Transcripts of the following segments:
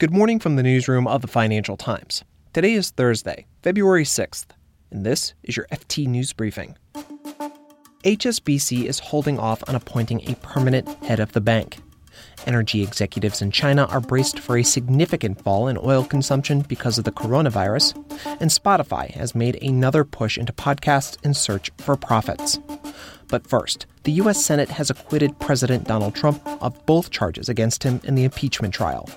Good morning from the newsroom of the Financial Times. Today is Thursday, February 6th, and this is your FT News Briefing. HSBC is holding off on appointing a permanent head of the bank. Energy executives in China are braced for a significant fall in oil consumption because of the coronavirus, and Spotify has made another push into podcasts in search for profits. But first, the U.S. Senate has acquitted President Donald Trump of both charges against him in the impeachment trial.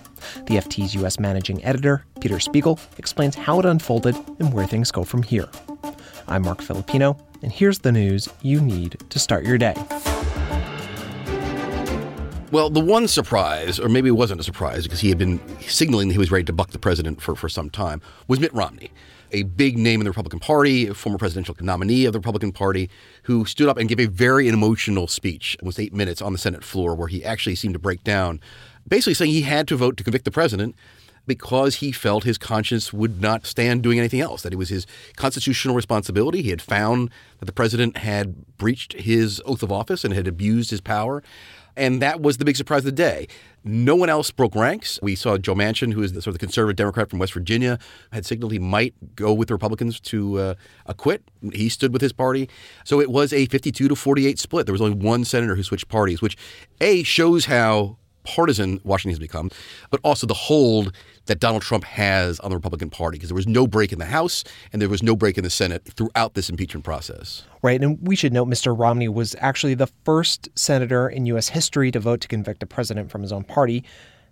The FT's U.S. managing editor, Peter Spiegel, explains how it unfolded and where things go from here. I'm Marc Filippino, and here's the news you need to start your day. Well, the one surprise, or maybe it wasn't a surprise because he had been signaling that he was ready to buck the president for, for some time, was Mitt Romney a big name in the Republican Party, a former presidential nominee of the Republican Party, who stood up and gave a very emotional speech. It was eight minutes on the Senate floor where he actually seemed to break down, basically saying he had to vote to convict the president because he felt his conscience would not stand doing anything else, that it was his constitutional responsibility. He had found that the president had breached his oath of office and had abused his power. And that was the big surprise of the day. No one else broke ranks. We saw Joe Manchin, who is the sort of the conservative Democrat from West Virginia, had signaled he might go with the Republicans to uh, acquit. He stood with his party. So it was a 52 to 48 split. There was only one senator who switched parties, which A shows how partisan Washington has become, but also the hold that Donald Trump has on the Republican Party because there was no break in the House and there was no break in the Senate throughout this impeachment process. Right. And we should note Mr. Romney was actually the first senator in U.S. history to vote to convict a president from his own party.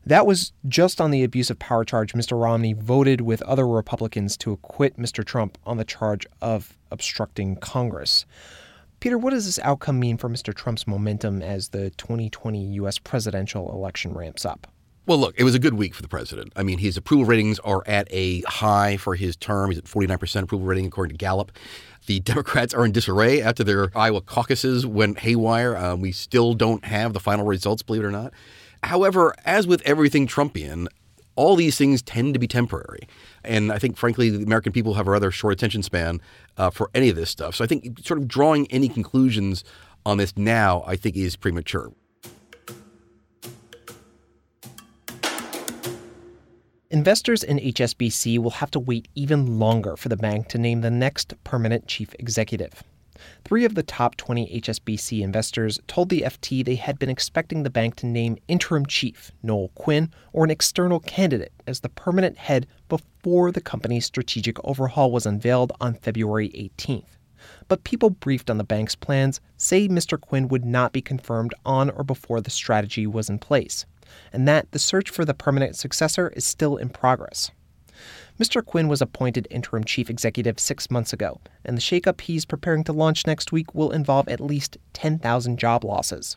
That was just on the abuse of power charge. Mr. Romney voted with other Republicans to acquit Mr. Trump on the charge of obstructing Congress. Peter, what does this outcome mean for Mr. Trump's momentum as the 2020 U.S. presidential election ramps up? Well, look, it was a good week for the president. I mean, his approval ratings are at a high for his term. He's at 49% approval rating, according to Gallup. The Democrats are in disarray after their Iowa caucuses went haywire. Um, we still don't have the final results, believe it or not. However, as with everything Trumpian, all these things tend to be temporary. And I think, frankly, the American people have a rather short attention span uh, for any of this stuff. So I think sort of drawing any conclusions on this now, I think, is premature. Investors in HSBC will have to wait even longer for the bank to name the next permanent chief executive. Three of the top 20 HSBC investors told the FT they had been expecting the bank to name interim chief Noel Quinn or an external candidate as the permanent head before the company's strategic overhaul was unveiled on February 18th. But people briefed on the bank's plans say Mr. Quinn would not be confirmed on or before the strategy was in place, and that the search for the permanent successor is still in progress. Mr. Quinn was appointed interim chief executive six months ago, and the shakeup he's preparing to launch next week will involve at least 10,000 job losses.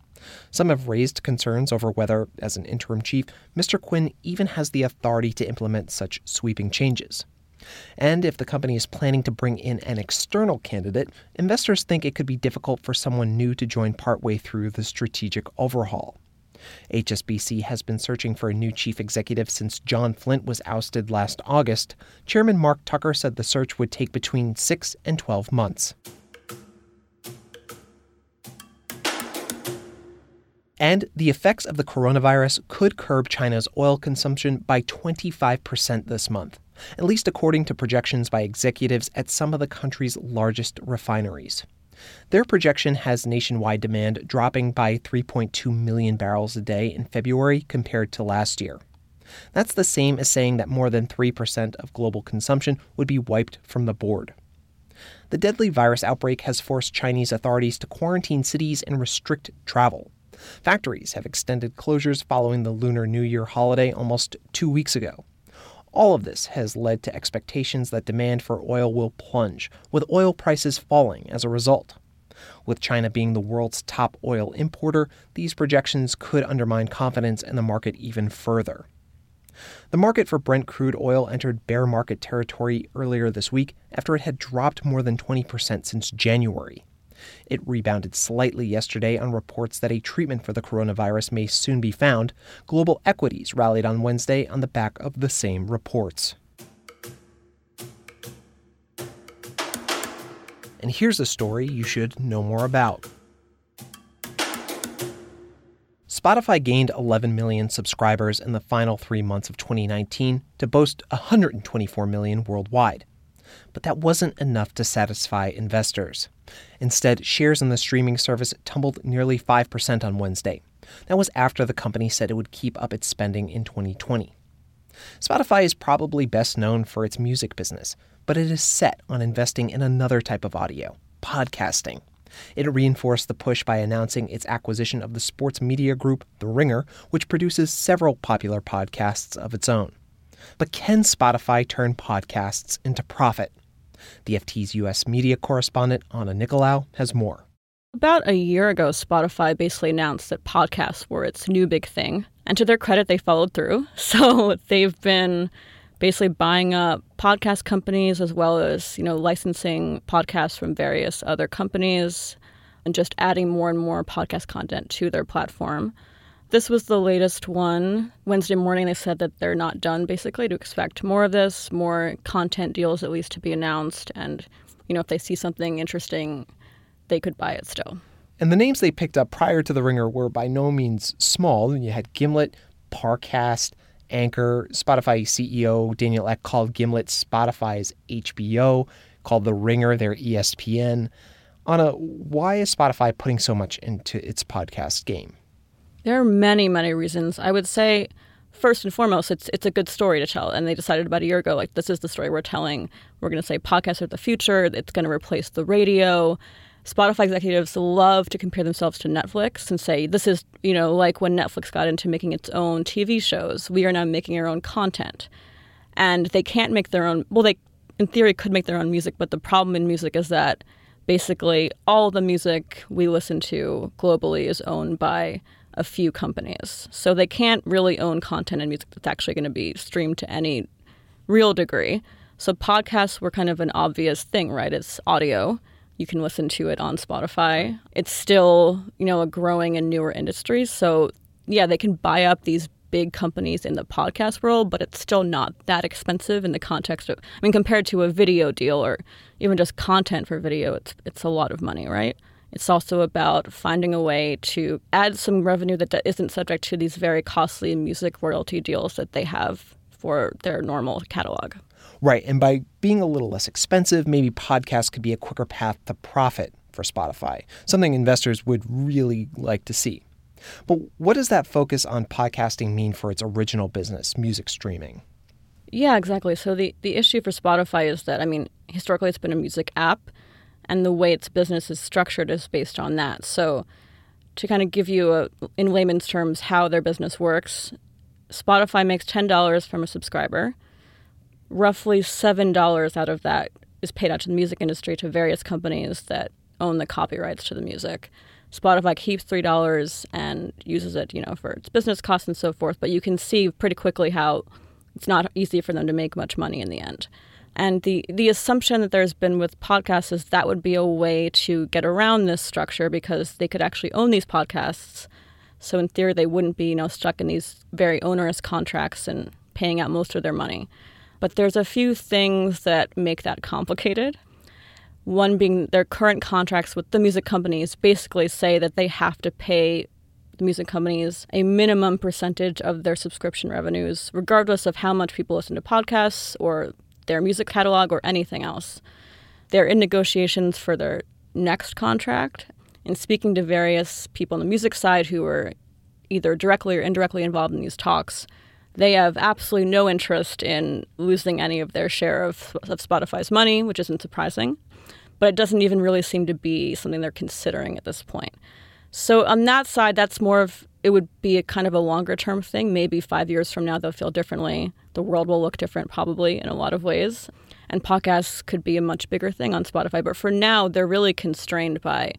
Some have raised concerns over whether, as an interim chief, Mr. Quinn even has the authority to implement such sweeping changes. And if the company is planning to bring in an external candidate, investors think it could be difficult for someone new to join partway through the strategic overhaul. HSBC has been searching for a new chief executive since John Flint was ousted last August. Chairman Mark Tucker said the search would take between 6 and 12 months. And the effects of the coronavirus could curb China's oil consumption by 25% this month, at least according to projections by executives at some of the country's largest refineries. Their projection has nationwide demand dropping by 3.2 million barrels a day in February compared to last year. That's the same as saying that more than 3% of global consumption would be wiped from the board. The deadly virus outbreak has forced Chinese authorities to quarantine cities and restrict travel. Factories have extended closures following the Lunar New Year holiday almost two weeks ago. All of this has led to expectations that demand for oil will plunge, with oil prices falling as a result. With China being the world's top oil importer, these projections could undermine confidence in the market even further. The market for Brent crude oil entered bear market territory earlier this week after it had dropped more than 20% since January. It rebounded slightly yesterday on reports that a treatment for the coronavirus may soon be found. Global equities rallied on Wednesday on the back of the same reports. And here's a story you should know more about. Spotify gained 11 million subscribers in the final three months of 2019 to boast 124 million worldwide. But that wasn't enough to satisfy investors. Instead, shares in the streaming service tumbled nearly 5% on Wednesday. That was after the company said it would keep up its spending in 2020. Spotify is probably best known for its music business, but it is set on investing in another type of audio podcasting. It reinforced the push by announcing its acquisition of the sports media group The Ringer, which produces several popular podcasts of its own. But can Spotify turn podcasts into profit? The FT's U.S. media correspondent, Anna Nicolaou, has more. About a year ago, Spotify basically announced that podcasts were its new big thing. And to their credit, they followed through. So they've been basically buying up podcast companies as well as, you know, licensing podcasts from various other companies and just adding more and more podcast content to their platform. This was the latest one. Wednesday morning, they said that they're not done, basically, to expect more of this, more content deals at least to be announced. And, you know, if they see something interesting, they could buy it still. And the names they picked up prior to The Ringer were by no means small. You had Gimlet, Parcast, Anchor, Spotify CEO Daniel Ek called Gimlet Spotify's HBO, called The Ringer their ESPN. Anna, why is Spotify putting so much into its podcast game? There are many, many reasons. I would say, first and foremost, it's it's a good story to tell. And they decided about a year ago, like this is the story we're telling. We're going to say podcasts are the future. It's going to replace the radio. Spotify executives love to compare themselves to Netflix and say, this is, you know, like when Netflix got into making its own TV shows. We are now making our own content. And they can't make their own, well, they, in theory, could make their own music, but the problem in music is that basically all the music we listen to globally is owned by a few companies. So they can't really own content and music that's actually going to be streamed to any real degree. So podcasts were kind of an obvious thing, right? It's audio you can listen to it on Spotify. It's still, you know, a growing and newer industry. So, yeah, they can buy up these big companies in the podcast world, but it's still not that expensive in the context of I mean compared to a video deal or even just content for video, it's it's a lot of money, right? It's also about finding a way to add some revenue that isn't subject to these very costly music royalty deals that they have for their normal catalog. Right. And by being a little less expensive, maybe podcasts could be a quicker path to profit for Spotify, something investors would really like to see. But what does that focus on podcasting mean for its original business, music streaming? Yeah, exactly. So the, the issue for Spotify is that, I mean, historically it's been a music app, and the way its business is structured is based on that. So to kind of give you, a, in layman's terms, how their business works, Spotify makes $10 from a subscriber – roughly $7 out of that is paid out to the music industry to various companies that own the copyrights to the music. Spotify keeps $3 and uses it, you know, for its business costs and so forth, but you can see pretty quickly how it's not easy for them to make much money in the end. And the, the assumption that there's been with podcasts is that would be a way to get around this structure because they could actually own these podcasts. So in theory, they wouldn't be, you know, stuck in these very onerous contracts and paying out most of their money. But there's a few things that make that complicated. One being their current contracts with the music companies basically say that they have to pay the music companies a minimum percentage of their subscription revenues, regardless of how much people listen to podcasts or their music catalog or anything else. They're in negotiations for their next contract and speaking to various people on the music side who are either directly or indirectly involved in these talks they have absolutely no interest in losing any of their share of, of Spotify's money, which isn't surprising. But it doesn't even really seem to be something they're considering at this point. So on that side, that's more of it would be a kind of a longer term thing. Maybe five years from now, they'll feel differently. The world will look different, probably in a lot of ways. And podcasts could be a much bigger thing on Spotify. But for now, they're really constrained by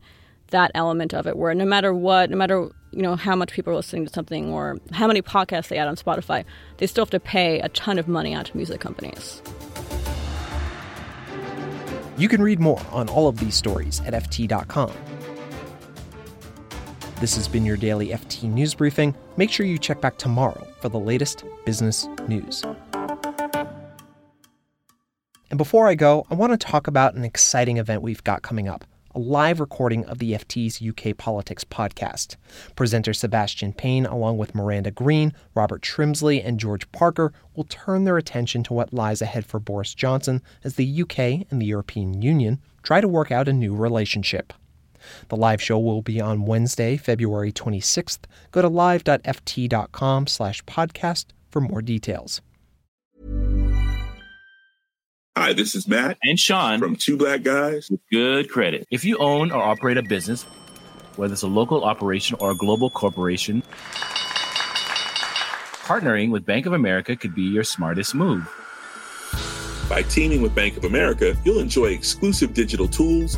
that element of it, where no matter what, no matter you know how much people are listening to something or how many podcasts they add on Spotify, they still have to pay a ton of money out to music companies. You can read more on all of these stories at FT.com. This has been your daily FT News Briefing. Make sure you check back tomorrow for the latest business news. And before I go, I want to talk about an exciting event we've got coming up a live recording of the FT's UK Politics podcast. Presenter Sebastian Payne, along with Miranda Green, Robert Shrimsley, and George Parker, will turn their attention to what lies ahead for Boris Johnson as the UK and the European Union try to work out a new relationship. The live show will be on Wednesday, February 26th. Go to live.ft.com slash podcast for more details. Hi, this is Matt and Sean from Two Black Guys with Good Credit. If you own or operate a business, whether it's a local operation or a global corporation, partnering with Bank of America could be your smartest move. By teaming with Bank of America, you'll enjoy exclusive digital tools,